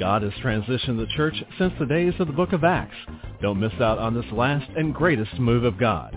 God has transitioned the church since the days of the book of Acts. Don't miss out on this last and greatest move of God.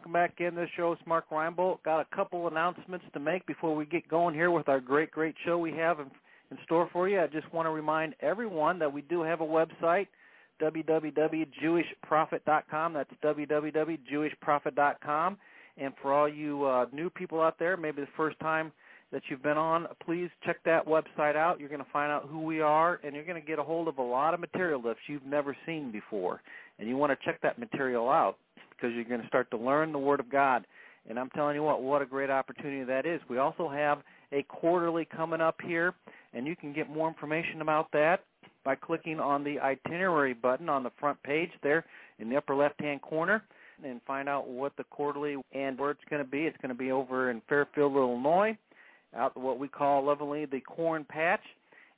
Welcome back in. This show is Mark Reinbold. Got a couple announcements to make before we get going here with our great, great show we have in, in store for you. I just want to remind everyone that we do have a website, www.jewishprophet.com. That's www.jewishprophet.com. And for all you uh, new people out there, maybe the first time that you've been on, please check that website out. You're going to find out who we are, and you're going to get a hold of a lot of material that you've never seen before. And you want to check that material out because you're going to start to learn the Word of God. And I'm telling you what, what a great opportunity that is. We also have a quarterly coming up here, and you can get more information about that by clicking on the itinerary button on the front page there in the upper left-hand corner and find out what the quarterly and where it's going to be. It's going to be over in Fairfield, Illinois out what we call lovingly the corn patch.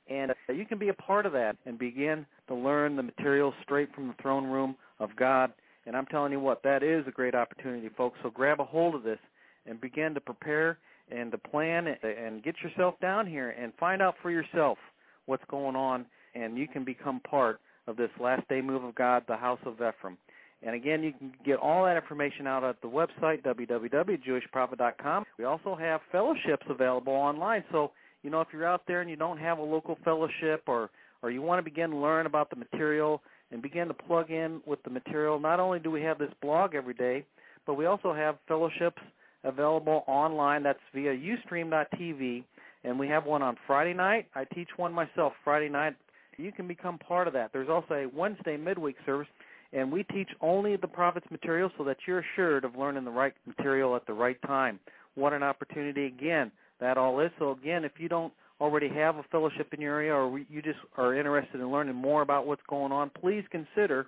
And uh, you can be a part of that and begin to learn the material straight from the throne room of God. And I'm telling you what, that is a great opportunity, folks. So grab a hold of this and begin to prepare and to plan and get yourself down here and find out for yourself what's going on. And you can become part of this last day move of God, the House of Ephraim. And again, you can get all that information out at the website, www.jewishprophet.com. We also have fellowships available online. So, you know, if you're out there and you don't have a local fellowship or, or you want to begin to learn about the material and begin to plug in with the material, not only do we have this blog every day, but we also have fellowships available online. That's via ustream.tv. And we have one on Friday night. I teach one myself Friday night. You can become part of that. There's also a Wednesday midweek service and we teach only the prophet's material so that you're assured of learning the right material at the right time. What an opportunity again that all is. So again, if you don't already have a fellowship in your area or you just are interested in learning more about what's going on, please consider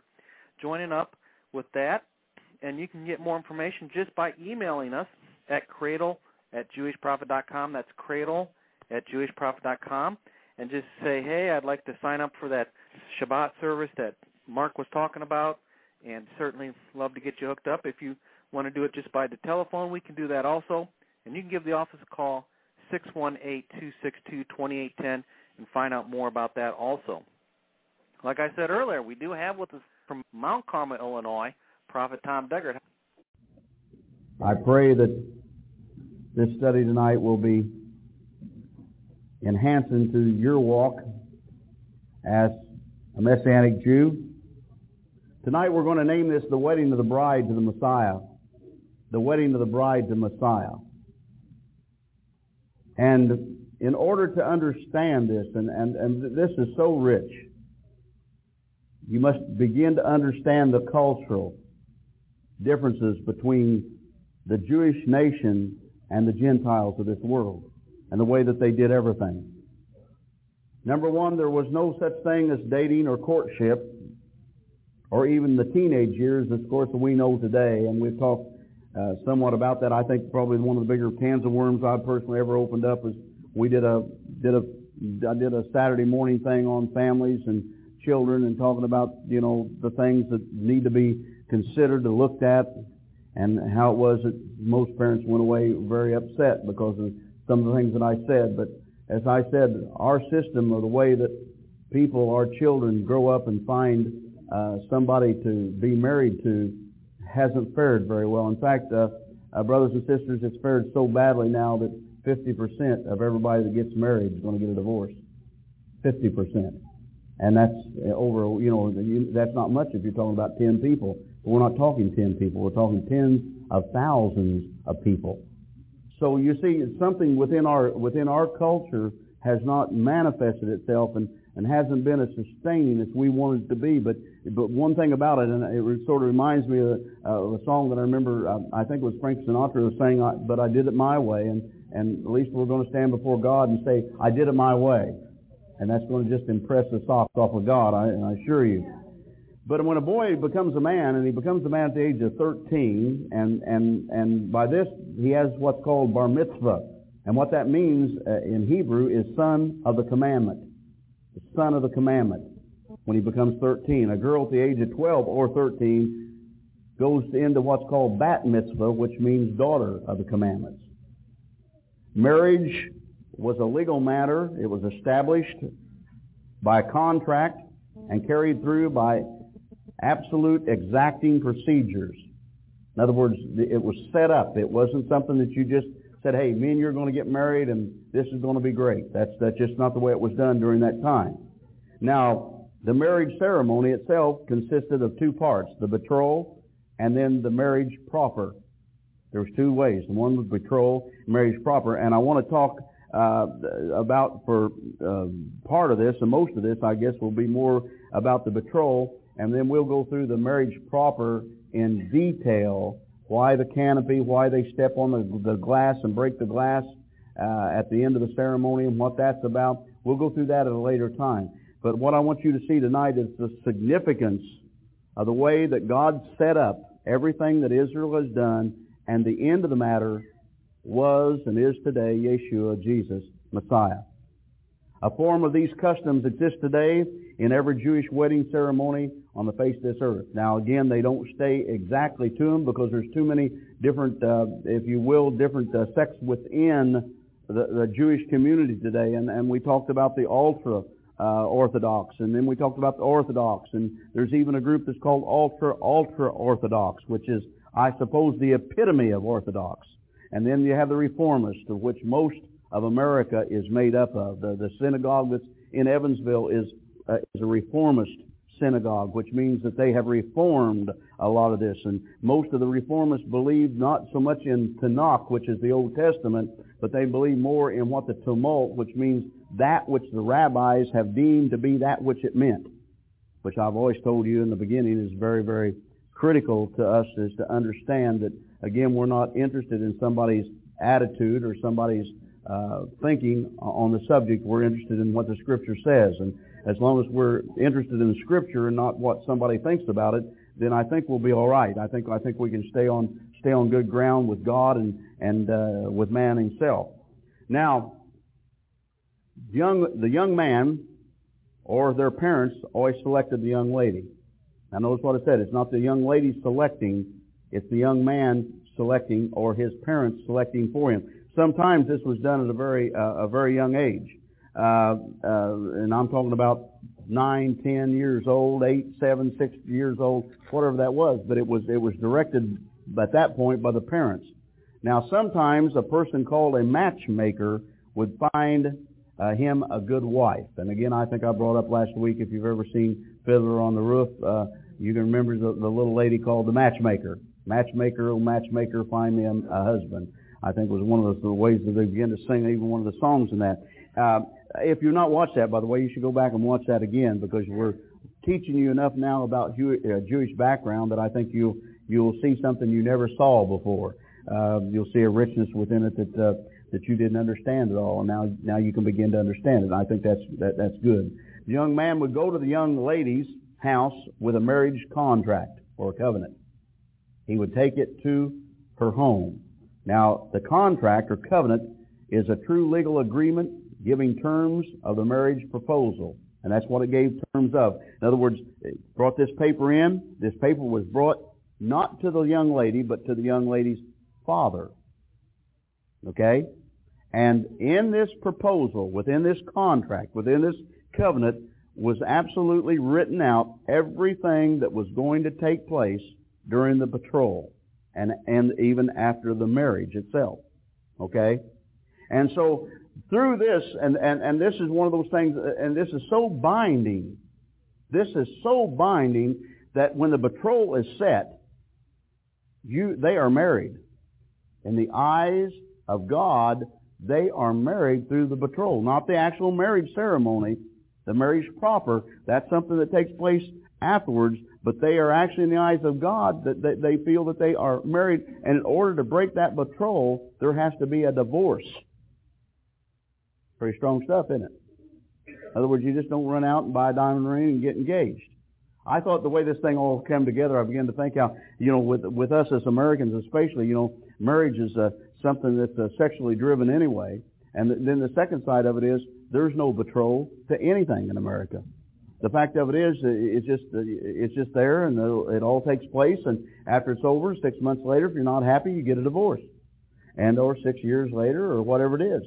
joining up with that. And you can get more information just by emailing us at cradle at jewishprophet.com. That's cradle at jewishprophet.com. And just say, hey, I'd like to sign up for that Shabbat service that Mark was talking about, and certainly love to get you hooked up. If you want to do it just by the telephone, we can do that also. And you can give the office a call, 618-262-2810, and find out more about that also. Like I said earlier, we do have with us from Mount Carmel, Illinois, Prophet Tom Deckard. I pray that this study tonight will be enhancing to your walk as a Messianic Jew Tonight we're going to name this the wedding of the bride to the Messiah. The wedding of the bride to Messiah. And in order to understand this, and, and, and this is so rich, you must begin to understand the cultural differences between the Jewish nation and the Gentiles of this world and the way that they did everything. Number one, there was no such thing as dating or courtship or even the teenage years, of course, we know today. And we've talked uh, somewhat about that. I think probably one of the bigger cans of worms I personally ever opened up was we did a did a I did a Saturday morning thing on families and children and talking about you know the things that need to be considered and looked at and how it was that most parents went away very upset because of some of the things that I said. But as I said, our system or the way that people, our children, grow up and find uh, somebody to be married to hasn't fared very well. In fact, uh, uh, brothers and sisters, it's fared so badly now that 50% of everybody that gets married is going to get a divorce. 50%. And that's uh, over, you know, that's not much if you're talking about 10 people. But we're not talking 10 people. We're talking tens of thousands of people. So you see, something within our within our culture has not manifested itself and, and hasn't been as sustaining as we wanted it to be. But but one thing about it, and it sort of reminds me of, uh, a song that I remember. Uh, I think it was Frank Sinatra was saying, "But I did it my way," and and at least we're going to stand before God and say, "I did it my way," and that's going to just impress the socks off of God. I, I assure you. But when a boy becomes a man, and he becomes a man at the age of 13, and, and, and by this he has what's called bar mitzvah. And what that means uh, in Hebrew is son of the commandment. Son of the commandment when he becomes 13. A girl at the age of 12 or 13 goes into what's called bat mitzvah, which means daughter of the commandments. Marriage was a legal matter. It was established by contract and carried through by absolute exacting procedures. In other words, it was set up. It wasn't something that you just said, hey, me and you're going to get married and this is going to be great. That's, that's just not the way it was done during that time. Now, the marriage ceremony itself consisted of two parts, the betrothal and then the marriage proper. There was two ways. One was betrothal, marriage proper. And I want to talk uh, about for uh, part of this, and most of this, I guess, will be more about the betrothal and then we'll go through the marriage proper in detail, why the canopy, why they step on the, the glass and break the glass uh, at the end of the ceremony and what that's about. We'll go through that at a later time. But what I want you to see tonight is the significance of the way that God set up everything that Israel has done, and the end of the matter was and is today Yeshua, Jesus, Messiah. A form of these customs exists today in every Jewish wedding ceremony on the face of this earth. Now again, they don't stay exactly to them because there's too many different, uh, if you will, different uh, sects within the, the, Jewish community today. And, and we talked about the ultra uh, Orthodox, and then we talked about the Orthodox, and there's even a group that's called ultra ultra Orthodox, which is, I suppose, the epitome of Orthodox. And then you have the Reformists, of which most of America is made up of. The, the synagogue that's in Evansville is uh, is a reformist synagogue, which means that they have reformed a lot of this. And most of the reformists believe not so much in Tanakh, which is the Old Testament, but they believe more in what the Talmud, which means that which the rabbis have deemed to be that which it meant, which I've always told you in the beginning is very, very critical to us is to understand that, again, we're not interested in somebody's attitude or somebody's uh, thinking on the subject. We're interested in what the Scripture says. And as long as we're interested in the Scripture and not what somebody thinks about it, then I think we'll be all right. I think I think we can stay on stay on good ground with God and and uh, with man himself. Now, young the young man or their parents always selected the young lady. Now notice what I said. It's not the young lady selecting; it's the young man selecting or his parents selecting for him. Sometimes this was done at a very uh, a very young age. Uh, uh, and I'm talking about nine, ten years old, eight, seven, six years old, whatever that was. But it was it was directed at that point by the parents. Now, sometimes a person called a matchmaker would find uh, him a good wife. And again, I think I brought up last week. If you've ever seen Fiddler on the Roof, uh, you can remember the, the little lady called the matchmaker. Matchmaker, oh matchmaker, find me a, a husband. I think was one of the, the ways that they began to sing even one of the songs in that. Uh, if you've not watched that, by the way, you should go back and watch that again because we're teaching you enough now about Jew, uh, Jewish background that I think you'll you'll see something you never saw before. Uh, you'll see a richness within it that uh, that you didn't understand at all, and now now you can begin to understand it. And I think that's that, that's good. The young man would go to the young lady's house with a marriage contract or a covenant. He would take it to her home. Now, the contract or covenant is a true legal agreement giving terms of the marriage proposal. And that's what it gave terms of. In other words, it brought this paper in. This paper was brought not to the young lady, but to the young lady's father. Okay? And in this proposal, within this contract, within this covenant, was absolutely written out everything that was going to take place during the betrothal and, and even after the marriage itself. Okay? And so through this, and, and, and this is one of those things, and this is so binding, this is so binding that when the betrothal is set, you, they are married. In the eyes of God, they are married through the betrothal, not the actual marriage ceremony, the marriage proper. That's something that takes place afterwards, but they are actually in the eyes of God that they, feel that they are married, and in order to break that betrothal, there has to be a divorce. Pretty strong stuff, isn't it? In other words, you just don't run out and buy a diamond ring and get engaged. I thought the way this thing all came together, I began to think how, you know, with with us as Americans especially, you know, marriage is uh, something that's uh, sexually driven anyway. And then the second side of it is there's no betrothal to anything in America. The fact of it is, it's just it's just there, and it all takes place. And after it's over, six months later, if you're not happy, you get a divorce, and or six years later, or whatever it is.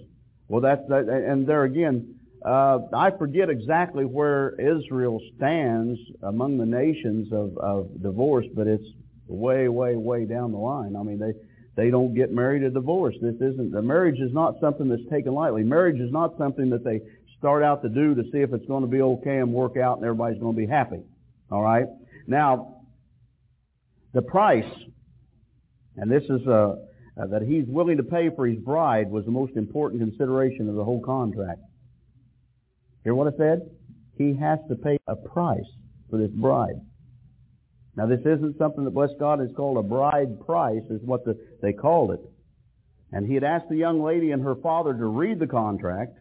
Well, that's that, and there again, uh, I forget exactly where Israel stands among the nations of, of divorce, but it's way, way, way down the line. I mean, they they don't get married or divorced. This isn't the marriage is not something that's taken lightly. Marriage is not something that they start out to do to see if it's going to be okay and work out and everybody's going to be happy. All right. Now, the price, and this is uh, uh, that he's willing to pay for his bride, was the most important consideration of the whole contract. Hear what I said? He has to pay a price for this bride. Now, this isn't something that, bless God, is called a bride price, is what the, they called it. And he had asked the young lady and her father to read the contract,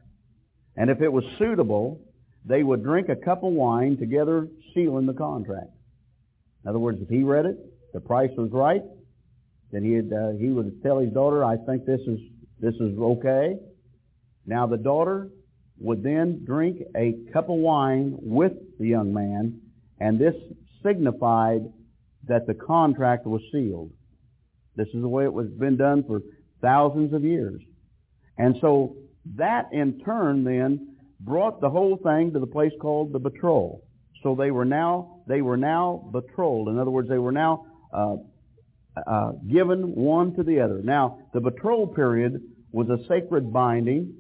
and if it was suitable, they would drink a cup of wine together, sealing the contract. In other words, if he read it, the price was right, then he'd, uh, he would tell his daughter, I think this is, this is okay. Now the daughter would then drink a cup of wine with the young man, and this signified that the contract was sealed. This is the way it was been done for thousands of years. And so that in turn then brought the whole thing to the place called the betrothal. So they were now they were now betrothed. In other words, they were now uh, uh, given one to the other. Now the betrothal period was a sacred binding.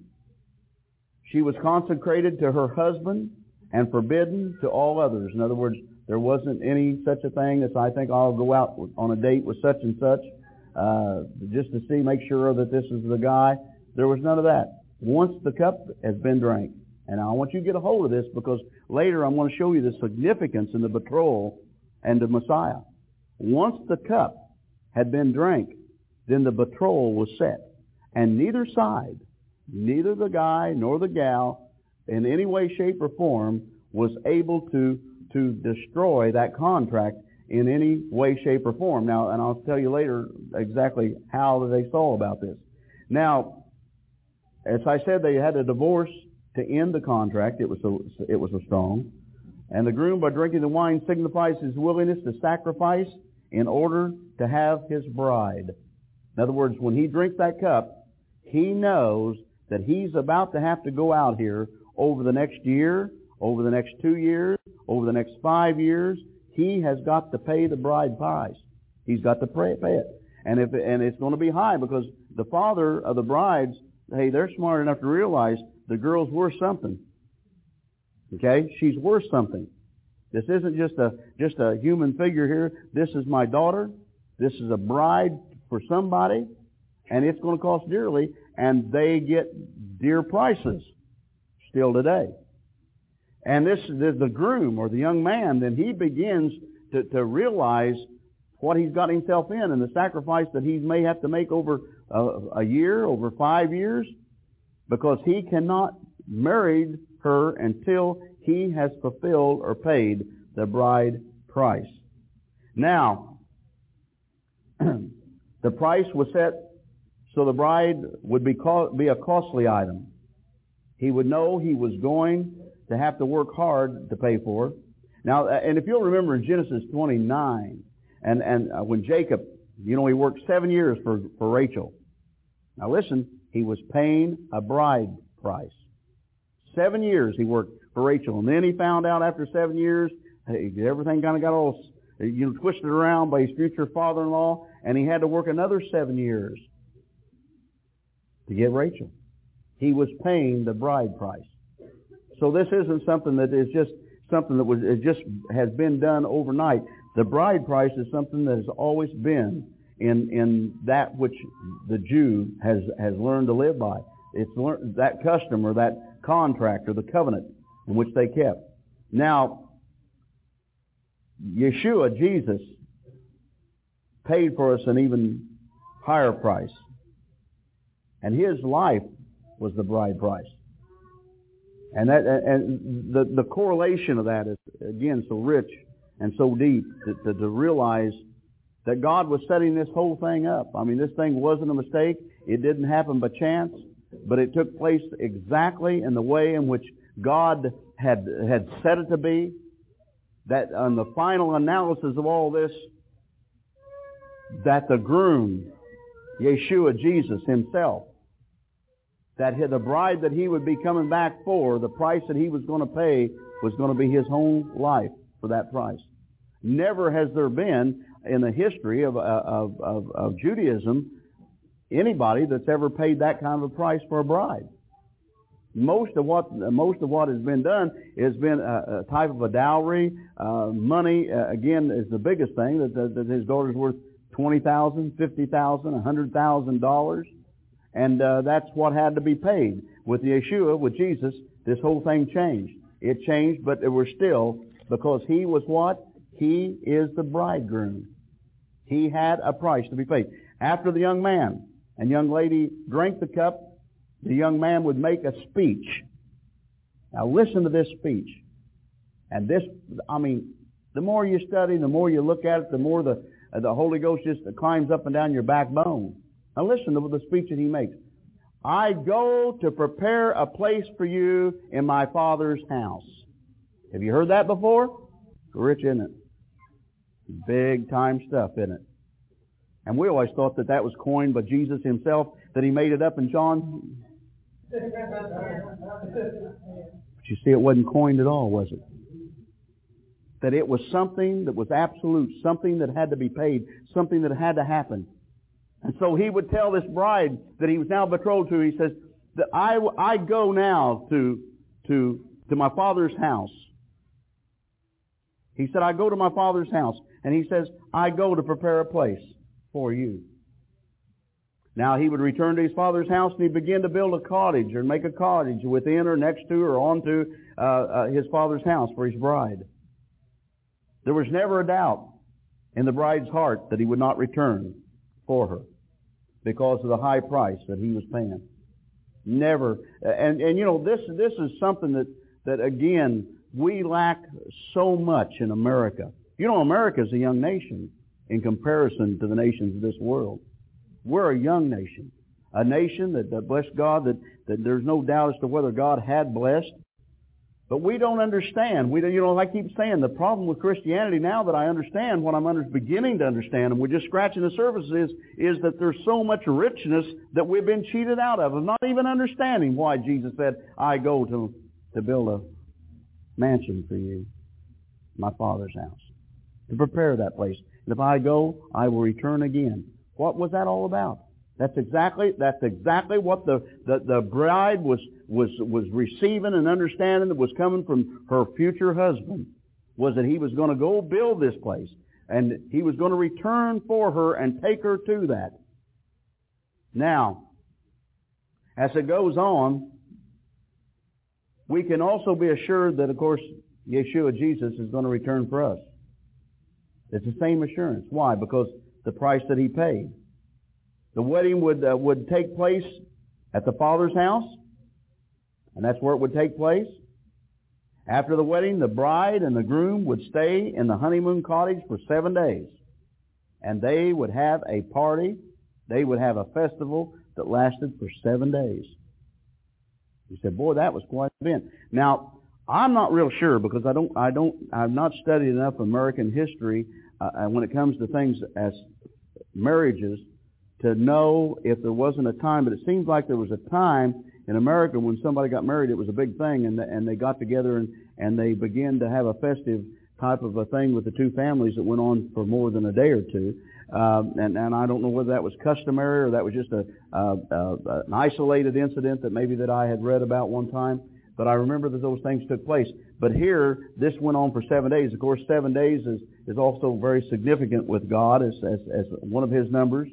She was consecrated to her husband and forbidden to all others. In other words, there wasn't any such a thing as I think I'll go out on a date with such and such uh, just to see, make sure that this is the guy. There was none of that once the cup has been drank. And I want you to get a hold of this because later I'm going to show you the significance in the betrothal and the Messiah. Once the cup had been drank, then the betrothal was set. And neither side, neither the guy nor the gal, in any way, shape, or form, was able to, to destroy that contract in any way, shape, or form. Now, and I'll tell you later exactly how they saw about this. Now, as I said, they had a divorce to end the contract. It was so, it was strong. And the groom, by drinking the wine, signifies his willingness to sacrifice in order to have his bride. In other words, when he drinks that cup, he knows that he's about to have to go out here over the next year, over the next two years, over the next five years. He has got to pay the bride price. He's got to pay, it. And if and it's going to be high because the father of the brides hey, they're smart enough to realize the girl's worth something. Okay? She's worth something. This isn't just a just a human figure here. This is my daughter. This is a bride for somebody, and it's going to cost dearly, and they get dear prices still today. And this the, the groom or the young man, then he begins to, to realize what he's got himself in and the sacrifice that he may have to make over a, a year, over five years, because he cannot marry her until he has fulfilled or paid the bride price. Now, the price was set so the bride would be, co- be a costly item. He would know he was going to have to work hard to pay for. Now, and if you'll remember in Genesis 29, and, and uh, when Jacob, you know, he worked seven years for, for Rachel. Now listen, he was paying a bride price. Seven years he worked for Rachel. And then he found out after seven years, hey, everything kind of got all, you know, twisted around by his future father-in-law, and he had to work another seven years to get Rachel. He was paying the bride price. So this isn't something that is just something that was just has been done overnight. The bride price is something that has always been in in that which the Jew has has learned to live by. It's learned, that custom or that contract or the covenant in which they kept. Now, Yeshua, Jesus, paid for us an even higher price. And his life was the bride price. And that and the the correlation of that is again so rich and so deep to, to, to realize that God was setting this whole thing up. I mean, this thing wasn't a mistake. It didn't happen by chance, but it took place exactly in the way in which God had had set it to be. That on the final analysis of all this, that the groom, Yeshua, Jesus himself, that the bride that he would be coming back for, the price that he was going to pay was going to be his own life for that price. Never has there been in the history of, of, of, of Judaism anybody that's ever paid that kind of a price for a bride. Most of what most of what has been done has been a, a type of a dowry. Uh, money uh, again is the biggest thing that, that, that his daughter's worth twenty thousand, fifty thousand, a hundred thousand dollars, and uh, that's what had to be paid. With Yeshua, with Jesus, this whole thing changed. It changed, but it was still because he was what? He is the bridegroom. He had a price to be paid. After the young man and young lady drank the cup, the young man would make a speech. Now listen to this speech. And this, I mean, the more you study, the more you look at it, the more the, the Holy Ghost just climbs up and down your backbone. Now listen to the speech that he makes. I go to prepare a place for you in my Father's house. Have you heard that before? Rich, isn't it? Big time stuff, isn't it? And we always thought that that was coined by Jesus himself, that he made it up in John. But you see, it wasn't coined at all, was it? That it was something that was absolute, something that had to be paid, something that had to happen. And so he would tell this bride that he was now betrothed to, he says, that I, I go now to, to, to my father's house. He said, I go to my father's house. And he says, I go to prepare a place for you. Now he would return to his father's house and he'd begin to build a cottage or make a cottage within or next to or onto uh, uh, his father's house for his bride. There was never a doubt in the bride's heart that he would not return for her because of the high price that he was paying. Never. And, and you know, this, this is something that, that again, we lack so much in America. You know, America is a young nation in comparison to the nations of this world. We're a young nation. A nation that, that bless God, that, that there's no doubt as to whether God had blessed. But we don't understand. We, you know, I keep saying the problem with Christianity now that I understand, what I'm under, beginning to understand, and we're just scratching the surface is, is that there's so much richness that we've been cheated out of, of not even understanding why Jesus said, I go to, to build a mansion for you, my Father's house to prepare that place. And if I go, I will return again. What was that all about? That's exactly that's exactly what the, the, the bride was was was receiving and understanding that was coming from her future husband was that he was going to go build this place and he was going to return for her and take her to that. Now, as it goes on, we can also be assured that of course Yeshua Jesus is going to return for us. It's the same assurance. Why? Because the price that he paid. The wedding would, uh, would take place at the father's house, and that's where it would take place. After the wedding, the bride and the groom would stay in the honeymoon cottage for seven days. And they would have a party. They would have a festival that lasted for seven days. He said, boy, that was quite an event. Now, I'm not real sure because I don't, I don't, I've not studied enough American history uh, when it comes to things as marriages to know if there wasn't a time, but it seems like there was a time in America when somebody got married, it was a big thing, and and they got together and and they began to have a festive type of a thing with the two families that went on for more than a day or two. Um, and, and I don't know whether that was customary or that was just a, uh, uh, an isolated incident that maybe that I had read about one time. But I remember that those things took place. But here, this went on for seven days. Of course, seven days is, is also very significant with God as, as, as one of His numbers.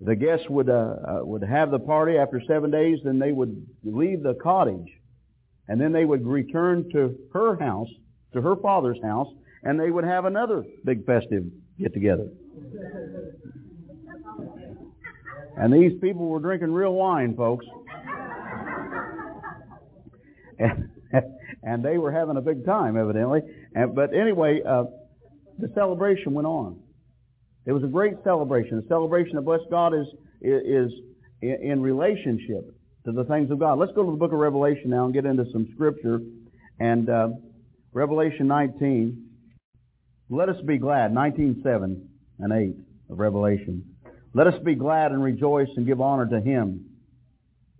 The guests would, uh, uh, would have the party after seven days, then they would leave the cottage. And then they would return to her house, to her father's house, and they would have another big festive get together. And these people were drinking real wine, folks. And, and they were having a big time, evidently. And, but anyway, uh, the celebration went on. It was a great celebration, a celebration that bless God is, is in relationship to the things of God. Let's go to the book of Revelation now and get into some scripture. And uh, Revelation 19, let us be glad, 19.7 and 8 of Revelation. Let us be glad and rejoice and give honor to him.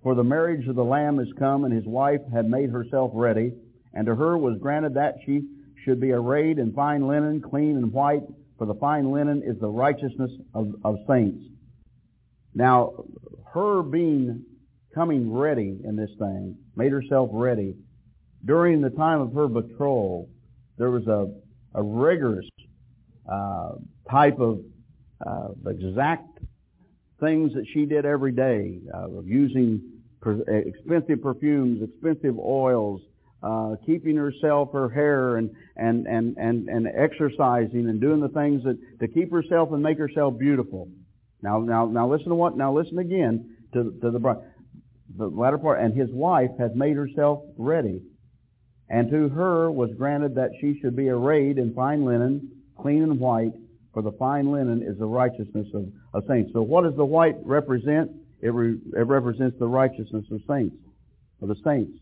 For the marriage of the Lamb is come, and his wife had made herself ready, and to her was granted that she should be arrayed in fine linen, clean and white, for the fine linen is the righteousness of, of saints. Now, her being coming ready in this thing, made herself ready, during the time of her betrothal, there was a, a rigorous uh, type of uh, exact things that she did every day, uh, using per- expensive perfumes, expensive oils, uh, keeping herself, her hair, and, and, and, and, and exercising and doing the things that, to keep herself and make herself beautiful. Now, now, now listen to what, now listen again to, to the. The latter part, and his wife has made herself ready. And to her was granted that she should be arrayed in fine linen, clean and white, for the fine linen is the righteousness of, of saints. So what does the white represent? It, re, it represents the righteousness of saints, of the saints.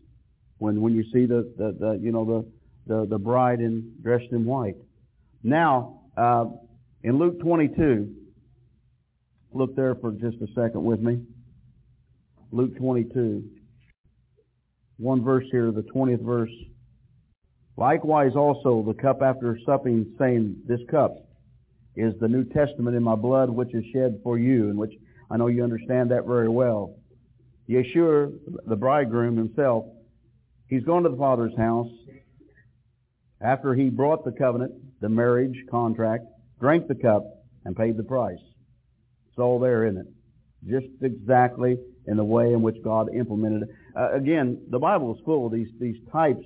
When when you see the, the, the you know the, the the bride in dressed in white. Now uh, in Luke 22, look there for just a second with me. Luke 22, one verse here, the 20th verse. Likewise also the cup after supping, saying, This cup is the New Testament in my blood, which is shed for you, and which I know you understand that very well. Yeshua, the bridegroom himself, he's gone to the Father's house after he brought the covenant, the marriage contract, drank the cup, and paid the price. It's all there, isn't it? Just exactly in the way in which God implemented it. Uh, again, the Bible is full of these, these types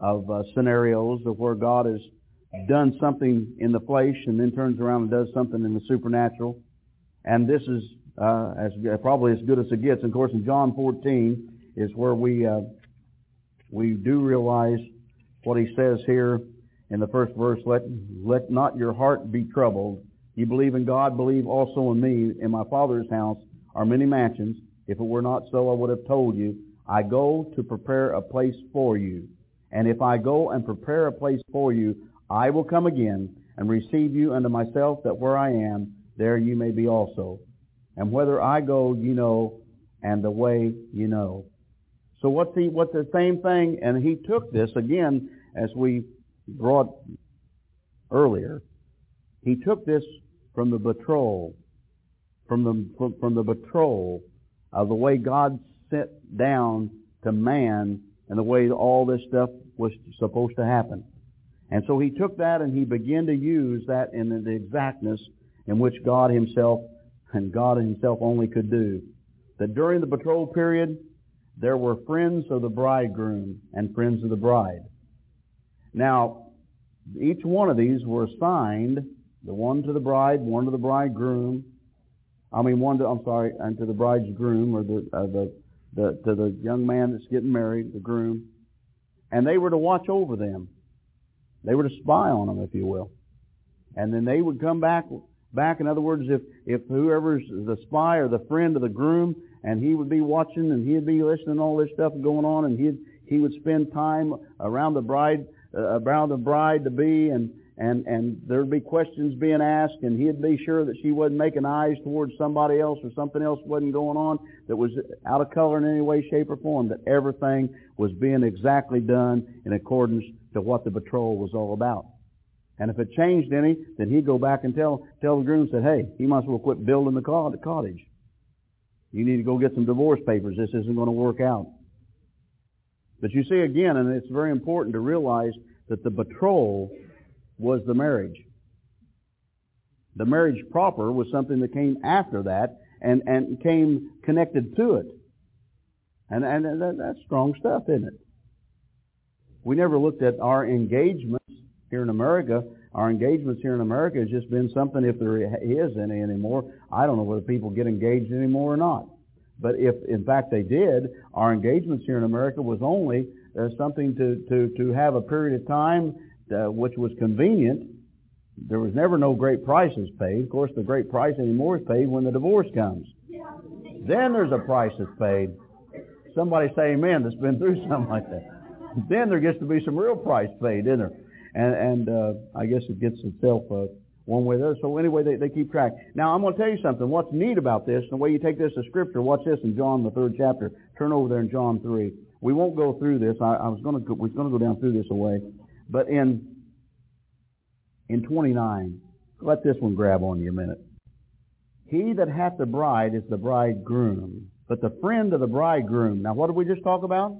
of uh, scenarios of where God has done something in the flesh and then turns around and does something in the supernatural. And this is uh, as probably as good as it gets. And of course, in John 14 is where we uh, we do realize what he says here in the first verse. Let let not your heart be troubled. You believe in God, believe also in me. In my Father's house are many mansions. If it were not so, I would have told you. I go to prepare a place for you. And if I go and prepare a place for you, I will come again and receive you unto myself, that where I am, there you may be also. And whither I go, you know, and the way you know. So what's the what's the same thing? And he took this again, as we brought earlier. He took this from the betrothal, from the from, the betrothal of the way God sent down to man, and the way all this stuff was supposed to happen. And so he took that and he began to use that in the exactness in which God himself and God himself only could do. That during the betrothal period, there were friends of the bridegroom and friends of the bride. Now, Each one of these were assigned, the one to the bride, one to the bridegroom. I mean, one to, I'm sorry, and to the bride's groom, or the, uh, the, the, to the young man that's getting married, the groom. And they were to watch over them. They were to spy on them, if you will. And then they would come back, back. In other words, if, if whoever's the spy or the friend of the groom, and he would be watching and he'd be listening to all this stuff going on, and he'd, he would spend time around the bride, uh, around the bride to be, and, and, and there'd be questions being asked, and he'd be sure that she wasn't making eyes towards somebody else or something else wasn't going on that was out of color in any way, shape, or form, that everything was being exactly done in accordance to what the betrothal was all about. And if it changed any, then he'd go back and tell tell the groom, said, hey, you might as well quit building the cottage. You need to go get some divorce papers. This isn't going to work out. But you see again, and it's very important to realize that the betrothal was the marriage. The marriage proper was something that came after that and, and came connected to it. And, and that, that's strong stuff, isn't it? We never looked at our engagements here in America. Our engagements here in America has just been something, if there is any anymore, I don't know whether people get engaged anymore or not. But if, in fact, they did, our engagements here in America was only uh, something to, to, to have a period of time uh, which was convenient. There was never no great prices paid. Of course, the great price anymore is paid when the divorce comes. Then there's a price that's paid. Somebody say amen that's been through something like that. Then there gets to be some real price paid, isn't there? And, and uh, I guess it gets itself uh, one way or the other. So anyway, they, they keep track. Now I'm going to tell you something. What's neat about this, and the way you take this to Scripture, watch this in John the third chapter. Turn over there in John three. We won't go through this. I, I was going to we're going to go down through this away, but in in 29, let this one grab on you a minute. He that hath the bride is the bridegroom, but the friend of the bridegroom. Now, what did we just talk about?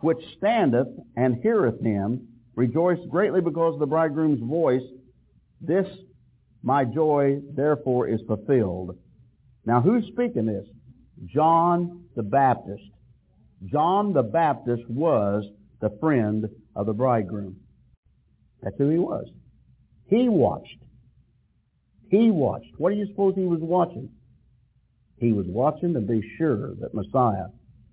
Which standeth and heareth him, rejoice greatly because of the bridegroom's voice. This my joy therefore is fulfilled. Now, who's speaking this? John the Baptist. John the Baptist was the friend of the bridegroom. That's who he was. He watched. He watched. What do you suppose he was watching? He was watching to be sure that Messiah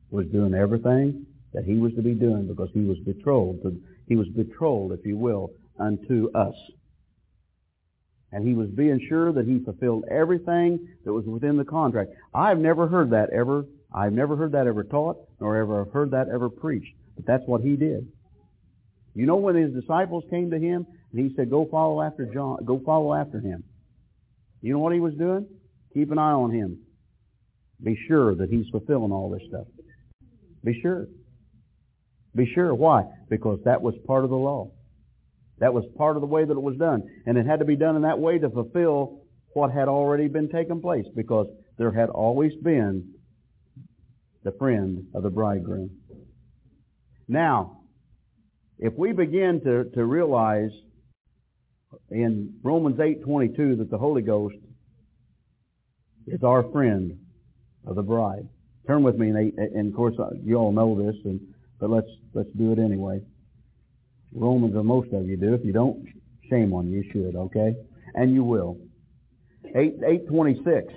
was doing everything that he was to be doing because he was betrothed. To, he was betrothed, if you will, unto us. And he was being sure that he fulfilled everything that was within the contract. I've never heard that ever. I've never heard that ever taught, nor ever heard that ever preached. But that's what he did. You know when his disciples came to him and he said, "Go follow after John. Go follow after him." You know what he was doing? Keep an eye on him. Be sure that he's fulfilling all this stuff. Be sure. Be sure. Why? Because that was part of the law. That was part of the way that it was done. And it had to be done in that way to fulfill what had already been taken place because there had always been the friend of the bridegroom. Now, if we begin to, to realize in Romans 8.22 that the Holy Ghost is our friend of the bride. Turn with me, and, of course you all know this, and, but let's let's do it anyway. Romans, or most of you do. If you don't, shame on you. You should, okay? And you will. 8, 826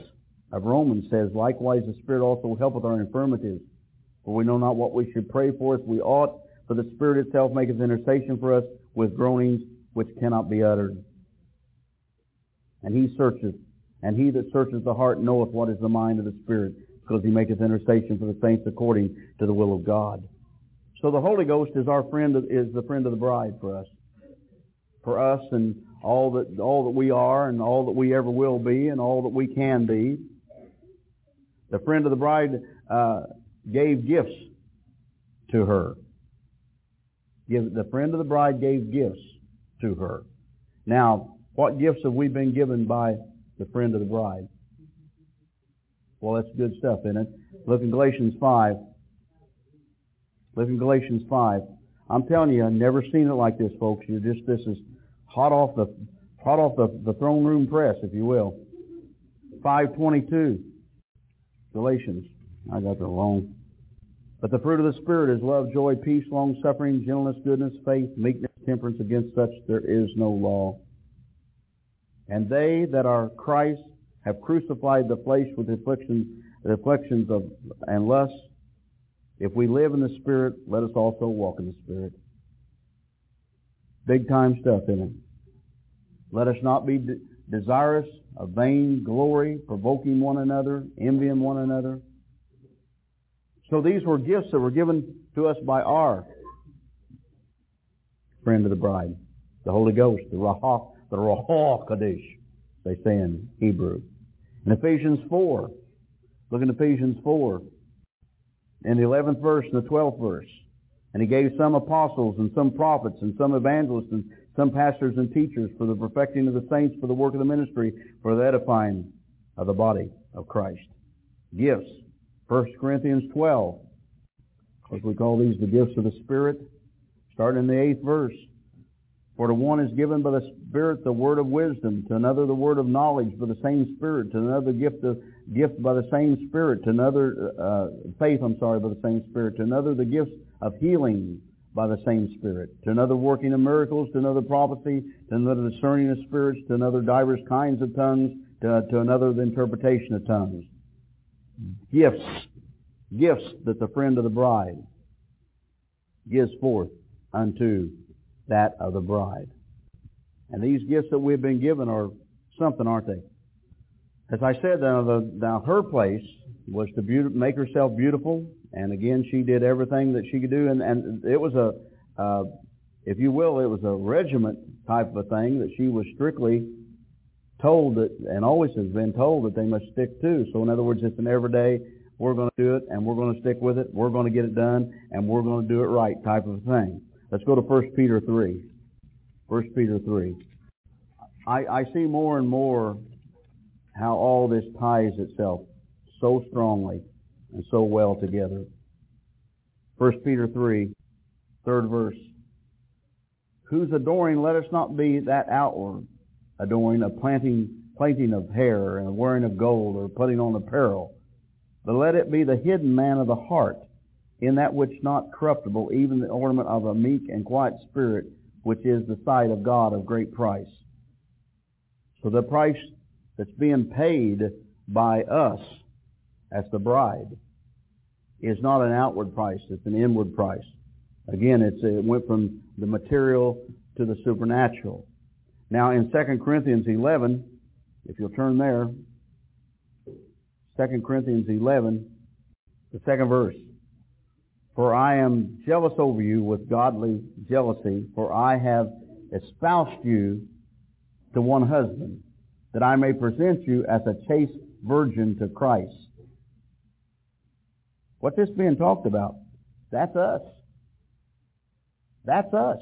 of Romans says, Likewise the Spirit also will help with our infirmities. For we know not what we should pray for as we ought, for the Spirit itself maketh intercession for us with groanings which cannot be uttered. And he searcheth, and he that searches the heart knoweth what is the mind of the Spirit, because he maketh intercession for the saints according to the will of God. So the Holy Ghost is our friend, is the friend of the bride for us. For us and all that, all that we are and all that we ever will be and all that we can be. The friend of the bride uh, gave gifts to her. Give, the friend of the bride gave gifts to her. Now, what gifts have we been given by the friend of the bride? Well, that's good stuff, isn't it? Look in Galatians 5. Look in Galatians 5. I'm telling you, I've never seen it like this, folks. You're just, this is hot off the, hot off the, the throne room press, if you will. 522. Galatians. I got the wrong But the fruit of the Spirit is love, joy, peace, long-suffering, gentleness, goodness, faith, meekness, temperance. Against such there is no law. And they that are Christ have crucified the flesh with the afflictions, the afflictions of and lusts. If we live in the Spirit, let us also walk in the Spirit. Big time stuff in it. Let us not be de- desirous of vain glory, provoking one another, envying one another. So these were gifts that were given to us by our friend of the bride, the Holy Ghost, the Ruach, the Ruach HaKodesh, they say in Hebrew. In Ephesians 4, look in Ephesians 4, in the 11th verse and the 12th verse. And he gave some apostles and some prophets and some evangelists and some pastors and teachers for the perfecting of the saints, for the work of the ministry, for the edifying of the body of Christ. Gifts. 1 Corinthians 12. As we call these the gifts of the Spirit. Starting in the eighth verse. For to one is given by the Spirit the word of wisdom, to another the word of knowledge by the same Spirit, to another gift of gift by the same Spirit, to another uh, faith, I'm sorry, by the same Spirit, to another the gifts of healing by the same Spirit, to another working of miracles, to another prophecy, to another discerning of spirits, to another divers kinds of tongues, to, to another the interpretation of tongues. Gifts, gifts that the friend of the bride gives forth unto that of the bride. And these gifts that we've been given are something, aren't they? As I said, now, the, now her place was to be- make herself beautiful, and again, she did everything that she could do, and, and it was a, uh, if you will, it was a regiment type of a thing that she was strictly told that, and always has been told that they must stick to. So in other words, it's an everyday, we're going to do it, and we're going to stick with it, we're going to get it done, and we're going to do it right type of thing. Let's go to 1 Peter 3. 1 Peter 3. I, I see more and more how all this ties itself so strongly and so well together. 1 Peter 3, third verse. Whose adoring let us not be that outward adoring of planting, planting of hair and wearing of gold or putting on apparel, but let it be the hidden man of the heart in that which not corruptible, even the ornament of a meek and quiet spirit, which is the sight of God of great price. So the price that's being paid by us as the bride is not an outward price, it's an inward price. Again, it's, it went from the material to the supernatural. Now in 2 Corinthians 11, if you'll turn there, 2 Corinthians 11, the second verse. For I am jealous over you with godly jealousy, for I have espoused you to one husband, that I may present you as a chaste virgin to Christ. What's this being talked about? That's us. That's us.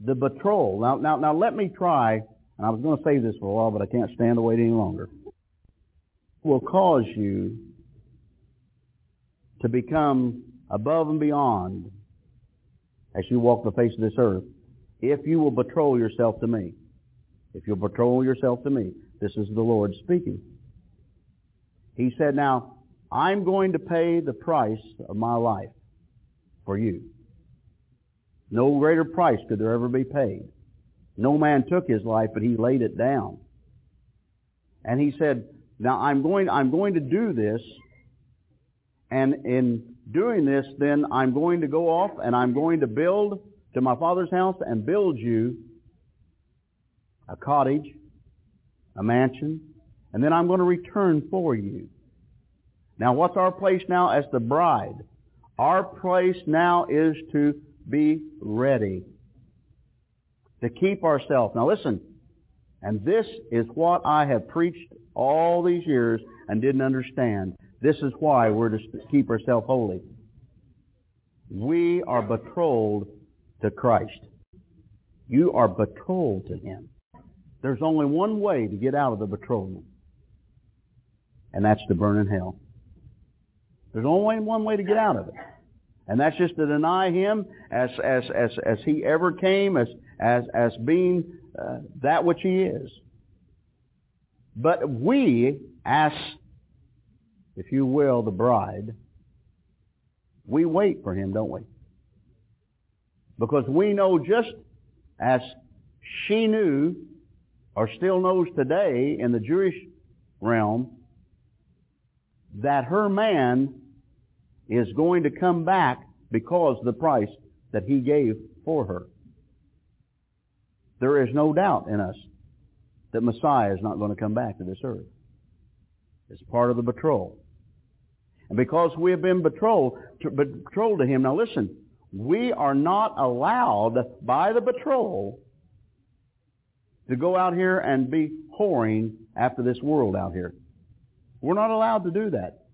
The betrothal. Now, now, now let me try, and I was going to say this for a while, but I can't stand to wait any longer. Will cause you to become above and beyond as you walk the face of this earth if you will betroth yourself to me. If you'll betroth yourself to me. This is the Lord speaking. He said, now, I'm going to pay the price of my life for you. No greater price could there ever be paid. No man took his life, but he laid it down. And he said, now I'm going, I'm going to do this, and in doing this, then I'm going to go off and I'm going to build to my father's house and build you a cottage, a mansion, and then I'm going to return for you. Now what's our place now as the bride? Our place now is to be ready. To keep ourselves. Now listen, and this is what I have preached all these years and didn't understand. This is why we're to keep ourselves holy. We are betrothed to Christ. You are betrothed to Him. There's only one way to get out of the betrothal, and that's to burn in hell. There's only one way to get out of it. And that's just to deny him as, as, as, as he ever came, as, as, as being uh, that which he is. But we, as, if you will, the bride, We wait for him, don't we? Because we know just as she knew or still knows today in the Jewish realm that her man is going to come back because the price that he gave for her. There is no doubt in us that Messiah is not going to come back to this earth. It's part of the betrothal. And because we have been betrothed to, betrothed to him, now listen, we are not allowed by the betrothal to go out here and be whoring after this world out here. We're not allowed to do that.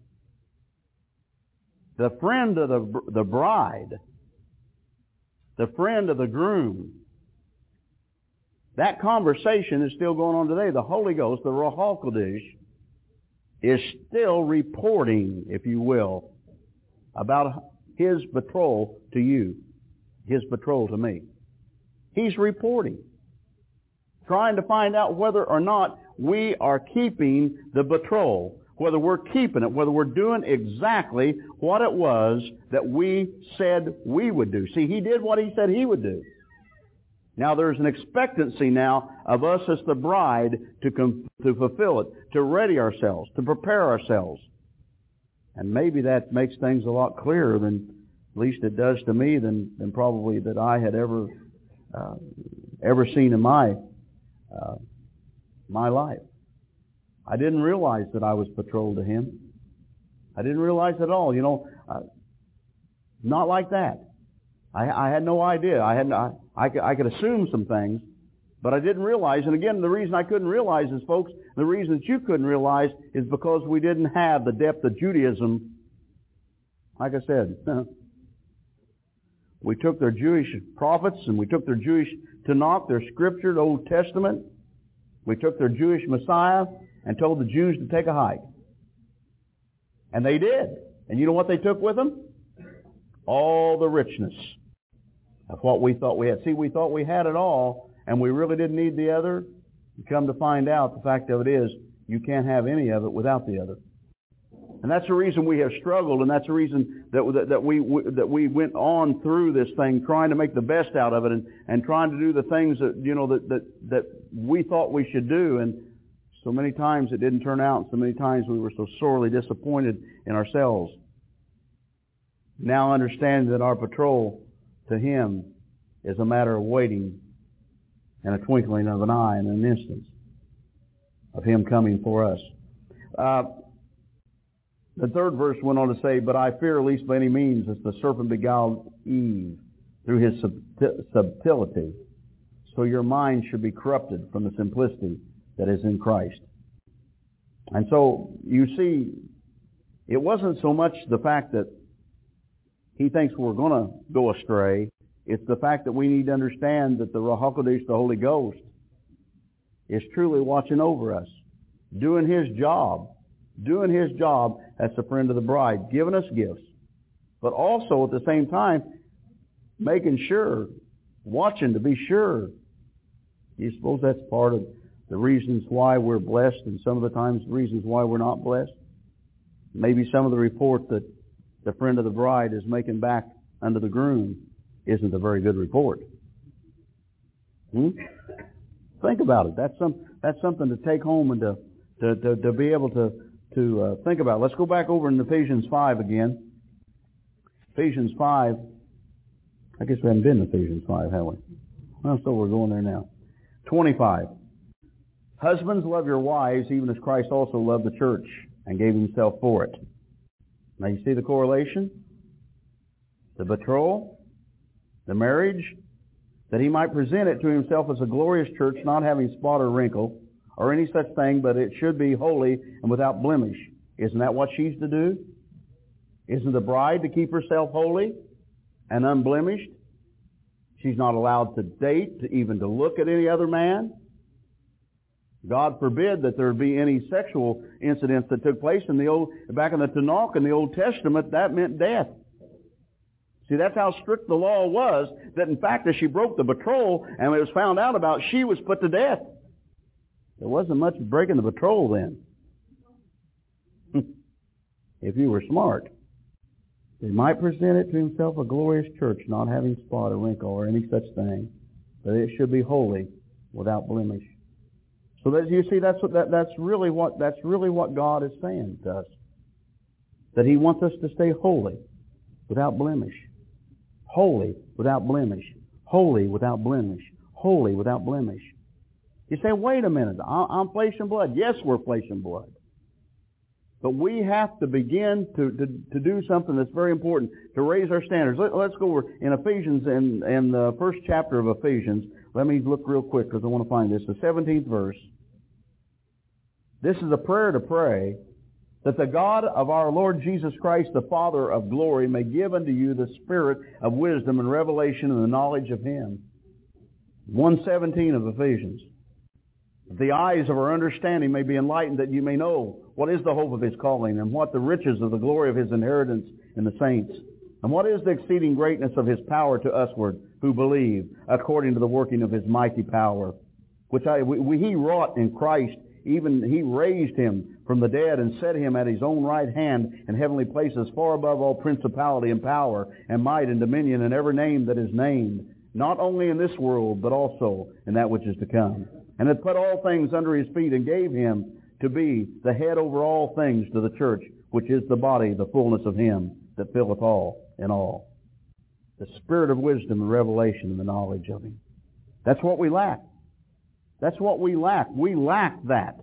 The friend of the, the bride, the friend of the groom, that conversation is still going on today. The Holy Ghost, the Ruach is still reporting, if you will, about his betrothal to you, his betrothal to me. He's reporting, trying to find out whether or not we are keeping the betrothal, whether we're keeping it, whether we're doing exactly what it was that we said we would do. See, he did what he said he would do. Now there's an expectancy now of us as the bride to, com- to fulfill it, to ready ourselves, to prepare ourselves. And maybe that makes things a lot clearer than, at least it does to me, than, than probably that I had ever, uh, ever seen in my, uh, my life. I didn't realize that I was betrothed to him. I didn't realize at all, you know, uh, not like that. I, I had no idea. I had, I, I could, I could assume some things, but I didn't realize. And again, the reason I couldn't realize is, folks, the reason that you couldn't realize is because we didn't have the depth of Judaism. Like I said, we took their Jewish prophets and we took their Jewish Tanakh, their scripture, the Old Testament. We took their Jewish Messiah and told the Jews to take a hike. And they did. And you know what they took with them? All the richness of what we thought we had. See, we thought we had it all, and we really didn't need the other. You come to find out, the fact of it is, you can't have any of it without the other. And that's the reason we have struggled, and that's the reason that, that, that, we, that we went on through this thing, trying to make the best out of it, and, and trying to do the things that, you know, that, that, that we thought we should do. And so many times it didn't turn out. And so many times we were so sorely disappointed in ourselves. Now understand that our betrothal to him is a matter of waiting and a twinkling of an eye in an instant of him coming for us. Uh, the third verse went on to say, But I fear least by any means as the serpent beguiled Eve through his subtlety. So your mind should be corrupted from the simplicity that is in Christ. And so you see, it wasn't so much the fact that he thinks we're going to go astray. It's the fact that we need to understand that the Ruach HaKodesh, the Holy Ghost, is truly watching over us, doing His job, doing His job as the friend of the bride, giving us gifts, but also at the same time making sure, watching to be sure. You suppose that's part of the reasons why we're blessed and some of the times reasons why we're not blessed? Maybe some of the report that the friend of the bride is making back under the groom isn't a very good report. Hmm? Think about it. That's some that's something to take home and to to, to, to be able to to uh, think about. Let's go back over in Ephesians five again. Ephesians five. I guess we haven't been in Ephesians five, have we? Well, so we're going there now. Twenty-five. Husbands, love your wives, even as Christ also loved the church and gave himself for it now you see the correlation? The betrothal, the marriage, that he might present it to himself as a glorious church, not having spot or wrinkle, or any such thing, but it should be holy and without blemish. Isn't that what she's to do? Isn't the bride to keep herself holy and unblemished? She's not allowed to date, to even to look at any other man. God forbid that there be any sexual incidents that took place in the old, back in the Tanakh in the Old Testament, that meant death. See, that's how strict the law was, that in fact, if she broke the betrothal and it was found out about, she was put to death. There wasn't much breaking the betrothal then. if you were smart. He might present it to himself a glorious church, not having spot or wrinkle or any such thing, but it should be holy, without blemish. So that you see, that's what that, that's really what that's really what God is saying to us. That He wants us to stay holy, without blemish, holy without blemish, holy without blemish, holy without blemish. You say, wait a minute, I'm flesh and blood. Yes, we're flesh and blood. But we have to begin to, to, to do something that's very important, to raise our standards. Let, us go over in Ephesians, in, in the first chapter of Ephesians. Let me look real quick because I want to find this. The 17th verse. This is a prayer to pray that the God of our Lord Jesus Christ, the Father of glory, may give unto you the spirit of wisdom and revelation and the knowledge of Him. 117 of Ephesians the eyes of our understanding may be enlightened that you may know what is the hope of his calling and what the riches of the glory of his inheritance in the saints. And what is the exceeding greatness of his power to usward who believe according to the working of his mighty power which I, we, he wrought in Christ. Even he raised him from the dead and set him at his own right hand in heavenly places far above all principality and power and might and dominion and every name that is named not only in this world but also in that which is to come and had put all things under his feet and gave him to be the head over all things to the church, which is the body, the fullness of him that filleth all in all. The spirit of wisdom and revelation and the knowledge of him. That's what we lack. That's what we lack. We lack that.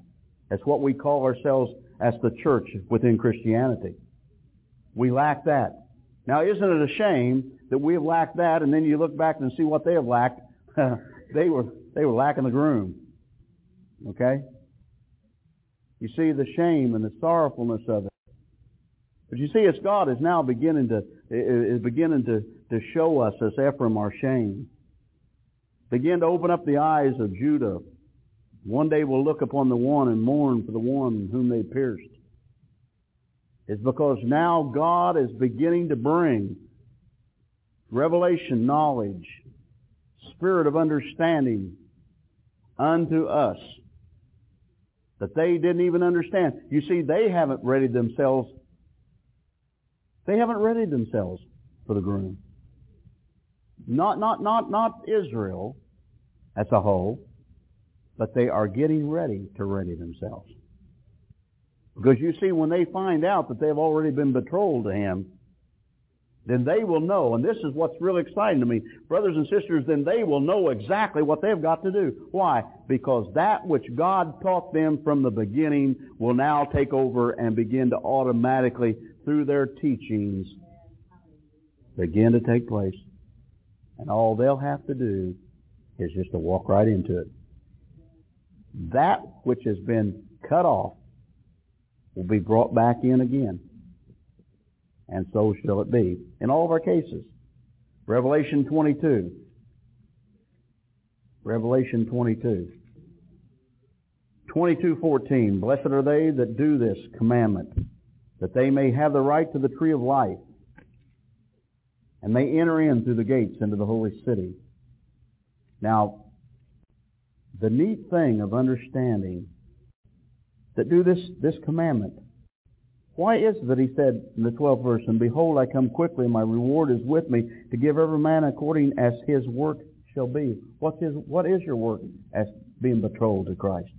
That's what we call ourselves as the church within Christianity. We lack that. Now, isn't it a shame that we have lacked that, and then you look back and see what they have lacked? they were they were lacking the groom. Okay? You see the shame and the sorrowfulness of it. But you see, as God is now beginning to is beginning to, to show us as Ephraim our shame. Begin to open up the eyes of Judah. One day we'll look upon the one and mourn for the one whom they pierced. It's because now God is beginning to bring revelation, knowledge, spirit of understanding unto us that they didn't even understand. You see, they haven't readied themselves. They haven't readied themselves for the groom. Not, not, not, not Israel as a whole, but they are getting ready to ready themselves. Because you see, when they find out that they've already been betrothed to him, then they will know, and this is what's really exciting to me, brothers and sisters, then they will know exactly what they've got to do. Why? Because that which God taught them from the beginning will now take over and begin to automatically, through their teachings, begin to take place. And all they'll have to do is just to walk right into it. That which has been cut off will be brought back in again and so shall it be. In all of our cases. Revelation 22. Revelation 22. 22:14 Blessed are they that do this commandment that they may have the right to the tree of life and may enter in through the gates into the holy city. Now, the neat thing of understanding that do this, this commandment why is it that he said in the 12th verse, And behold, I come quickly, my reward is with me, to give every man according as his work shall be. What's his, what is your work as being betrothed to Christ?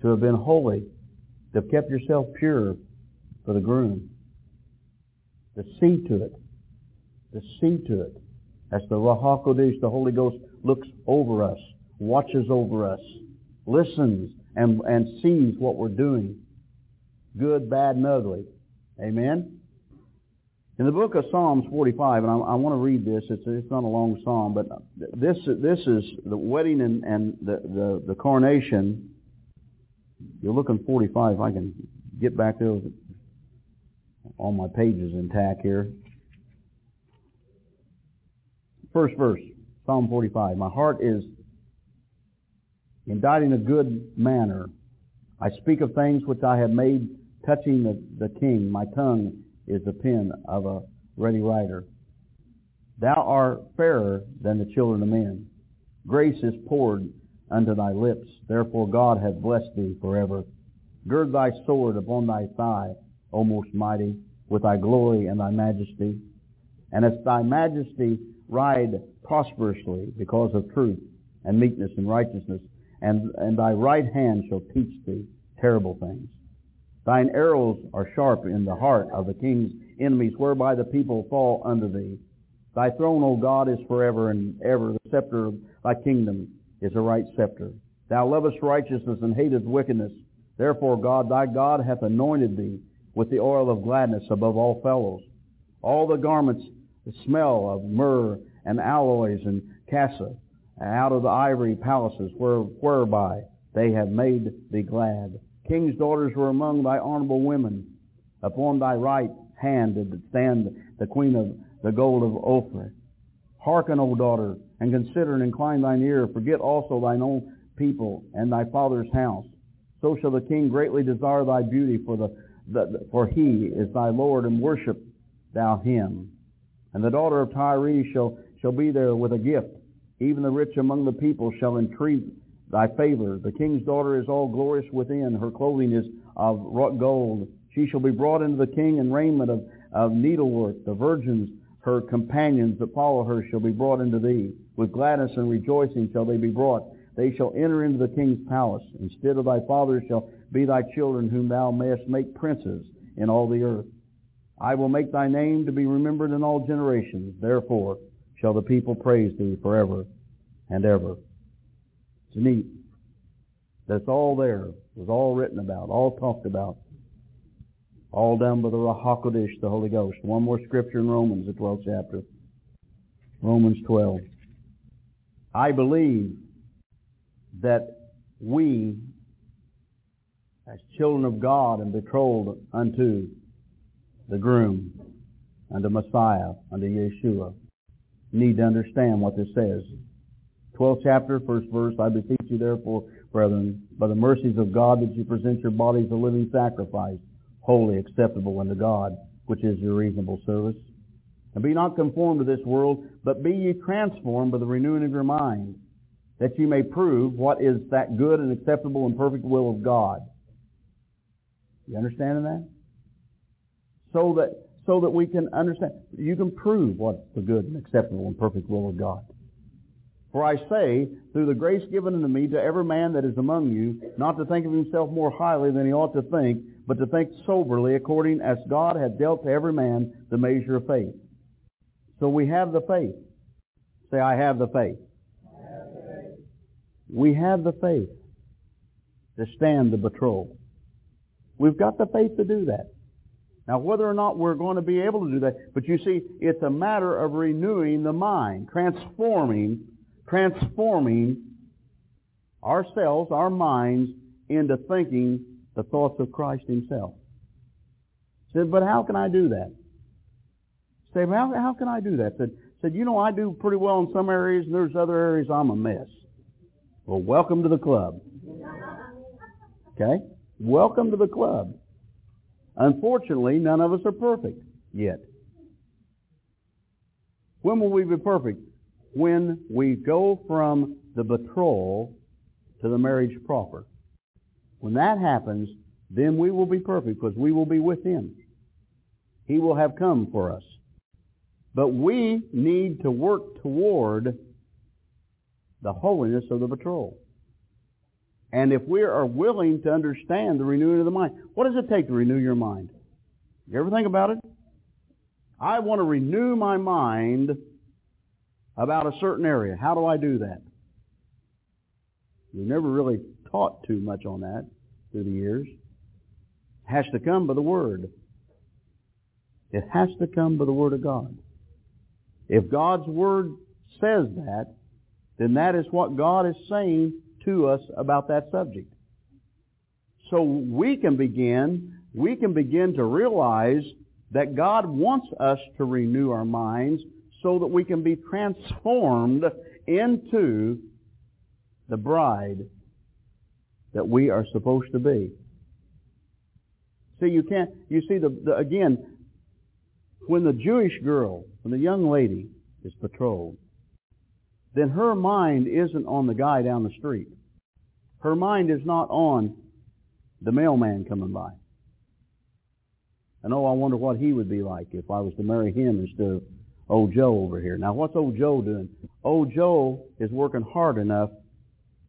To have been holy, to have kept yourself pure for the groom. To see to it. To see to it. As the Ruach the Holy Ghost, looks over us, watches over us, listens, and, and sees what we're doing good, bad, and ugly. Amen? In the book of Psalms 45, and I, I want to read this. It's, it's not a long psalm, but this this is the wedding and, and the, the, the coronation. You're looking 45. I can get back there with all my pages intact here. First verse, Psalm 45. My heart is inditing a good manner. I speak of things which I have made touching the, the king, my tongue is the pen of a ready writer. Thou art fairer than the children of men. Grace is poured unto thy lips. Therefore God hath blessed thee forever. Gird thy sword upon thy thigh, O most mighty, with thy glory and thy majesty. And as thy majesty ride prosperously because of truth and meekness and righteousness, and, and thy right hand shall teach thee terrible things. Thine arrows are sharp in the heart of the king's enemies, whereby the people fall under thee. Thy throne, O God, is forever and ever. The scepter of thy kingdom is a right scepter. Thou lovest righteousness and hatest wickedness. Therefore God, thy God, hath anointed thee with the oil of gladness above all fellows. All the garments smell of myrrh and aloes and cassia out of the ivory palaces where, whereby they have made thee glad. King's daughters were among thy honorable women. Upon thy right hand did stand the queen of the gold of Ophir. Hearken, O daughter, and consider and incline thine ear. Forget also thine own people and thy father's house. So shall the king greatly desire thy beauty, for the, the for he is thy Lord, and worship thou him. And the daughter of Tyre shall shall be there with a gift. Even the rich among the people shall entreat thy favor. The king's daughter is all glorious within. Her clothing is of wrought gold. She shall be brought into the king in raiment of, of needlework. The virgins her companions that follow her shall be brought into thee. With gladness and rejoicing shall they be brought. They shall enter into the king's palace. Instead of thy fathers shall be thy children, whom thou mayest make princes in all the earth. I will make thy name to be remembered in all generations. Therefore shall the people praise thee forever and ever. It's neat. That's all there. It was all written about, all talked about. All done by the Ruach HaKodesh, the Holy Ghost. One more scripture in Romans, the 12th chapter. Romans 12. I believe that we, as children of God and betrothed unto the groom, unto Messiah, unto Yeshua, need to understand what this says. 12th chapter, first verse, I beseech you therefore, brethren, by the mercies of God, that you present your bodies a living sacrifice, holy, acceptable unto God, which is your reasonable service. And be not conformed to this world, but be ye transformed by the renewing of your mind, that ye may prove what is that good and acceptable and perfect will of God. You understanding that? So that so that we can understand. You can prove what's the good and acceptable and perfect will of God. For I say, through the grace given unto me to every man that is among you, not to think of himself more highly than he ought to think, but to think soberly according as God hath dealt to every man the measure of faith. So we have the faith. Say, I have the faith. Have the faith. We have the faith to stand the betrothal. We've got the faith to do that. Now, whether or not we're going to be able to do that, but you see, it's a matter of renewing the mind, transforming transforming ourselves, our minds, into thinking the thoughts of Christ himself. He Said, but how can I do that? Say, how, how can I do that? Said, said, you know, I do pretty well in some areas and there's other areas I'm a mess. Well, welcome to the club. Okay? Welcome to the club. Unfortunately, none of us are perfect yet. When will we be perfect? When we go from the betrothal to the marriage proper. When that happens, then we will be perfect because we will be with Him. He will have come for us. But we need to work toward the holiness of the betrothal. And if we are willing to understand the renewing of the mind, what does it take to renew your mind? You ever think about it? I want to renew my mind about a certain area. How do I do that? We never really taught too much on that through the years. It has to come by the Word. It has to come by the Word of God. If God's Word says that, then that is what God is saying to us about that subject. So we can begin, we can begin to realize that God wants us to renew our minds so that we can be transformed into the bride that we are supposed to be. See, you can't, you see, the, the, again, when the Jewish girl, when the young lady is betrothed, then her mind isn't on the guy down the street. Her mind is not on the mailman coming by. And oh, I wonder what he would be like if I was to marry him instead of old Joe over here. Now, what's old Joe doing? Old Joe is working hard enough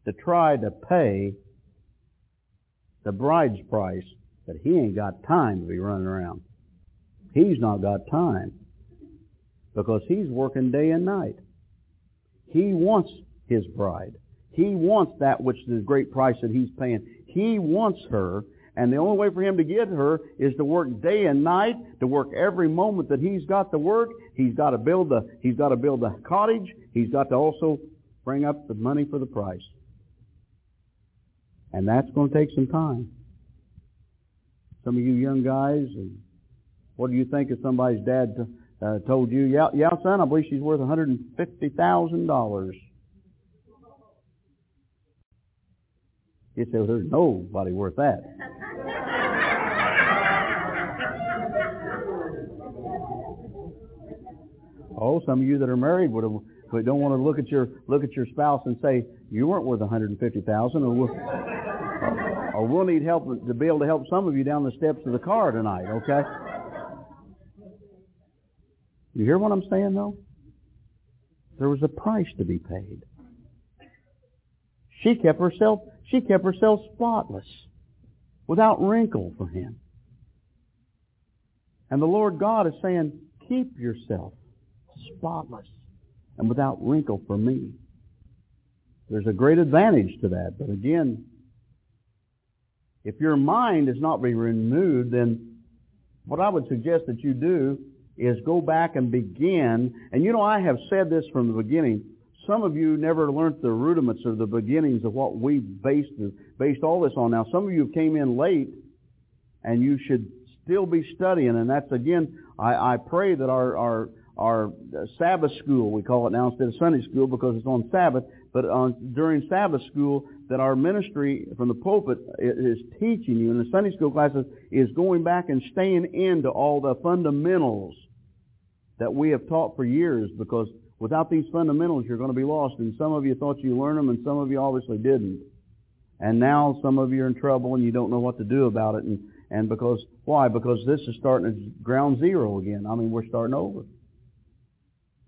to try to pay the bride's price, but he ain't got time to be running around. He's not got time because he's working day and night. He wants his bride. He wants that which is the great price that he's paying. He wants her, and the only way for him to get her is to work day and night, to work every moment that he's got to work. He's got to build the he's got to build the cottage. He's got to also bring up the money for the price. And that's going to take some time. Some of you young guys, what do you think if somebody's dad uh, told you, yeah, yeah, son, I believe she's worth $150,000. You say, well, there's nobody worth that. oh, some of you that are married would have, but don't want to look at your look at your spouse and say you weren't worth 150,000, or we'll, or we'll need help to be able to help some of you down the steps of the car tonight. Okay. You hear what I'm saying, though? There was a price to be paid. She kept herself, she kept herself spotless, without wrinkle for him. And the Lord God is saying, keep yourself spotless and without wrinkle for me. There's a great advantage to that, but again, if your mind is not being renewed, then what I would suggest that you do is go back and begin. And you know, I have said this from the beginning. Some of you never learned the rudiments of the beginnings of what we based based all this on. Now, some of you have came in late, and you should still be studying. And that's again, I, I pray that our our our Sabbath school, we call it now instead of Sunday school because it's on Sabbath, but on, during Sabbath school, that our ministry from the pulpit is teaching you in the Sunday school classes is going back and staying into all the fundamentals that we have taught for years because without these fundamentals you're going to be lost and some of you thought you learned them and some of you obviously didn't. And now some of you are in trouble and you don't know what to do about it and, and because, why? Because this is starting at ground zero again. I mean, we're starting over.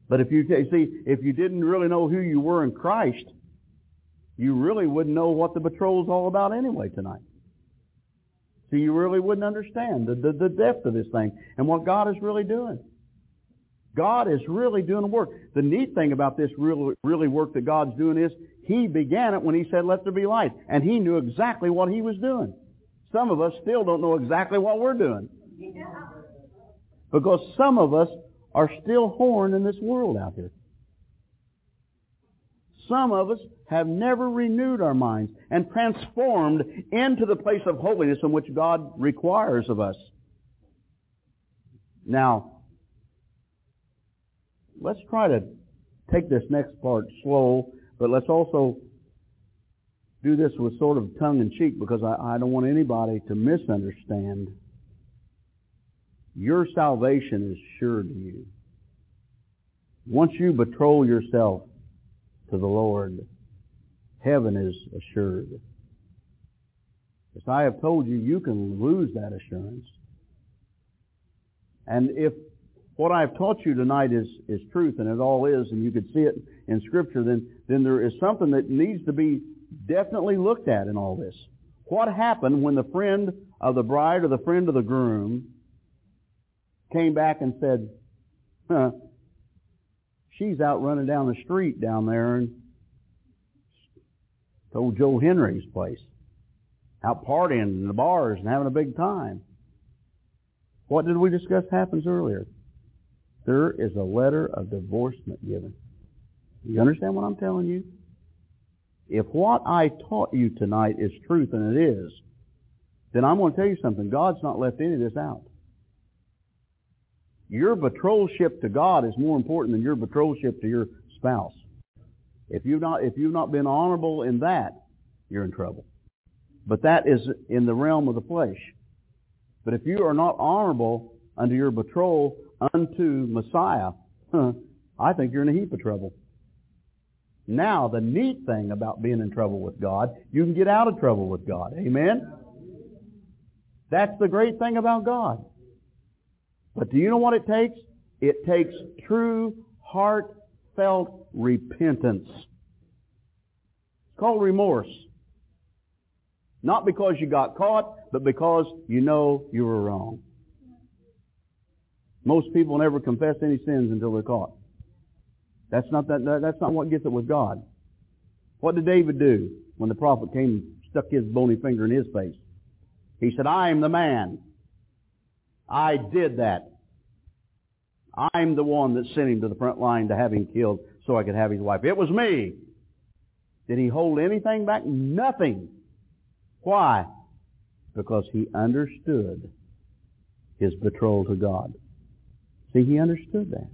But if you see, if you didn't really know who you were in Christ, you really wouldn't know what the is all about anyway tonight. So you really wouldn't understand the, the, the depth of this thing and what God is really doing. God is really doing the work. The neat thing about this really, really work that God's doing is He began it when He said, let there be light. And He knew exactly what He was doing. Some of us still don't know exactly what we're doing. Because some of us are still horn in this world out here. Some of us have never renewed our minds and transformed into the place of holiness in which God requires of us. Now, let's try to take this next part slow, but let's also do this with sort of tongue in cheek because I, I don't want anybody to misunderstand your salvation is sure to you. Once you betroth yourself to the Lord, heaven is assured. As I have told you, you can lose that assurance. And if what I've taught you tonight is, is truth, and it all is, and you could see it in Scripture, then, then there is something that needs to be definitely looked at in all this. What happened when the friend of the bride or the friend of the groom came back and said, huh, she's out running down the street down there and told Joe Henry's place. Out partying in the bars and having a big time. What did we discuss happens earlier? There is a letter of divorcement given. You understand what I'm telling you? If what I taught you tonight is truth, and it is, then I'm going to tell you something. God's not left any of this out. Your betrothalship to God is more important than your betrothalship to your spouse. If you've not, if you've not been honorable in that, you're in trouble. But that is in the realm of the flesh. But if you are not honorable under your betrothal unto Messiah, huh, I think you're in a heap of trouble. Now, the neat thing about being in trouble with God, you can get out of trouble with God. Amen? That's the great thing about God. But do you know what it takes? It takes true, heartfelt repentance. It's called remorse. Not because you got caught, but because you know you were wrong. Most people never confess any sins until they're caught. That's not that, that's not what gets it with God. What did David do when the prophet came and stuck his bony finger in his face? He said, I am the man. I did that. I'm the one that sent him to the front line to have him killed so I could have his wife. It was me. Did he hold anything back? Nothing. Why? Because he understood his betrothal to God. See, he understood that.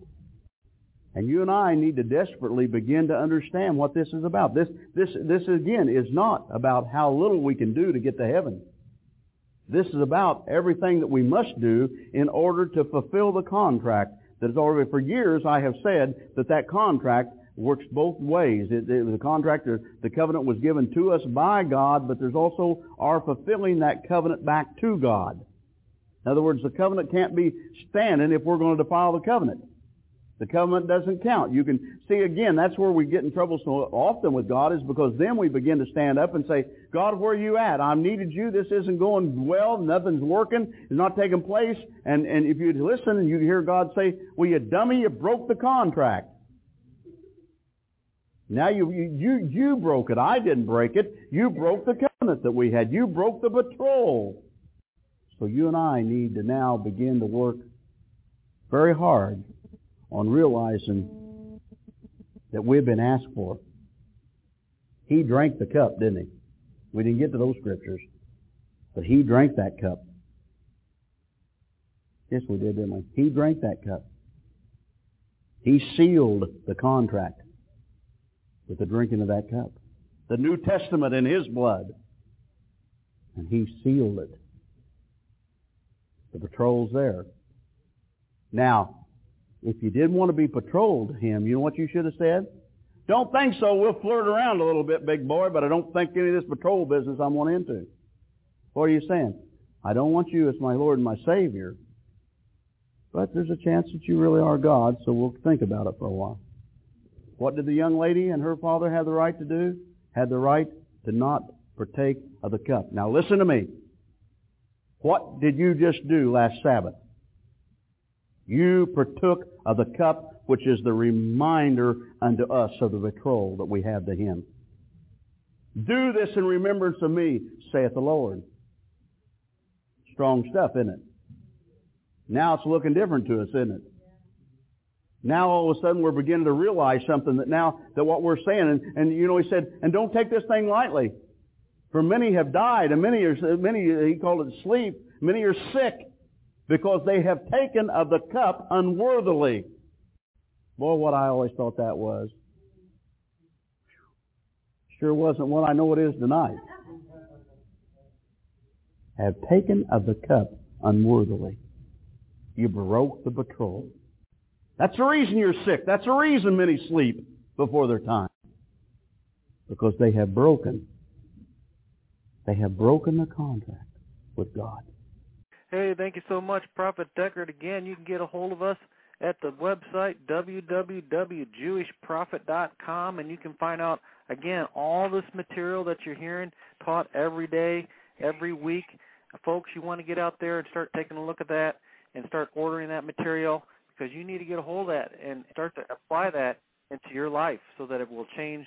And you and I need to desperately begin to understand what this is about. This, this, this again is not about how little we can do to get to heaven. This is about everything that we must do in order to fulfill the contract that is already, for years I have said that that contract works both ways. It, it, the contract, the covenant was given to us by God, but there's also our fulfilling that covenant back to God. In other words, the covenant can't be standing if we're going to defile the covenant. The covenant doesn't count. You can see again, that's where we get in trouble so often with God is because then we begin to stand up and say, God, where are you at? I've needed you. This isn't going well. Nothing's working. It's not taking place. And, and if you'd listen and you'd hear God say, well, you dummy, you broke the contract. Now you, you, you broke it. I didn't break it. You broke the covenant that we had. You broke the betrothal. So you and I need to now begin to work very hard on realizing that we've been asked for. He drank the cup, didn't he? We didn't get to those scriptures. But he drank that cup. Yes, we did, didn't we? He drank that cup. He sealed the contract with the drinking of that cup. The New Testament in his blood. And he sealed it. The betrothal's there. Now, if you didn't want to be betrothed him, you know what you should have said? Don't think so. We'll flirt around a little bit, big boy, but I don't think any of this patrol business I'm going into. What are you saying? I don't want you as my Lord and my Savior, but there's a chance that you really are God, so we'll think about it for a while. What did the young lady and her father have the right to do? Had the right to not partake of the cup. Now listen to me. What did you just do last Sabbath? You partook of the cup which is the reminder unto us of the betrothal that we have to Him. Do this in remembrance of me, saith the Lord. Strong stuff, isn't it? Now it's looking different to us, isn't it? Now all of a sudden we're beginning to realize something that now, that what we're saying, and, and you know, he said, and don't take this thing lightly. For many have died, and many are, many, he called it sleep, many are sick because they have taken of the cup unworthily. Boy, what I always thought that was. Sure wasn't what I know it is tonight. Have taken of the cup unworthily. You broke the betrothal. That's the reason you're sick. That's the reason many sleep before their time. Because they have broken. They have broken the contract with God. Hey, thank you so much, Prophet Deckard. Again, you can get a hold of us at the website www.jewishprophet.com, and you can find out, again, all this material that you're hearing taught every day, every week. Folks, you want to get out there and start taking a look at that and start ordering that material because you need to get a hold of that and start to apply that into your life so that it will change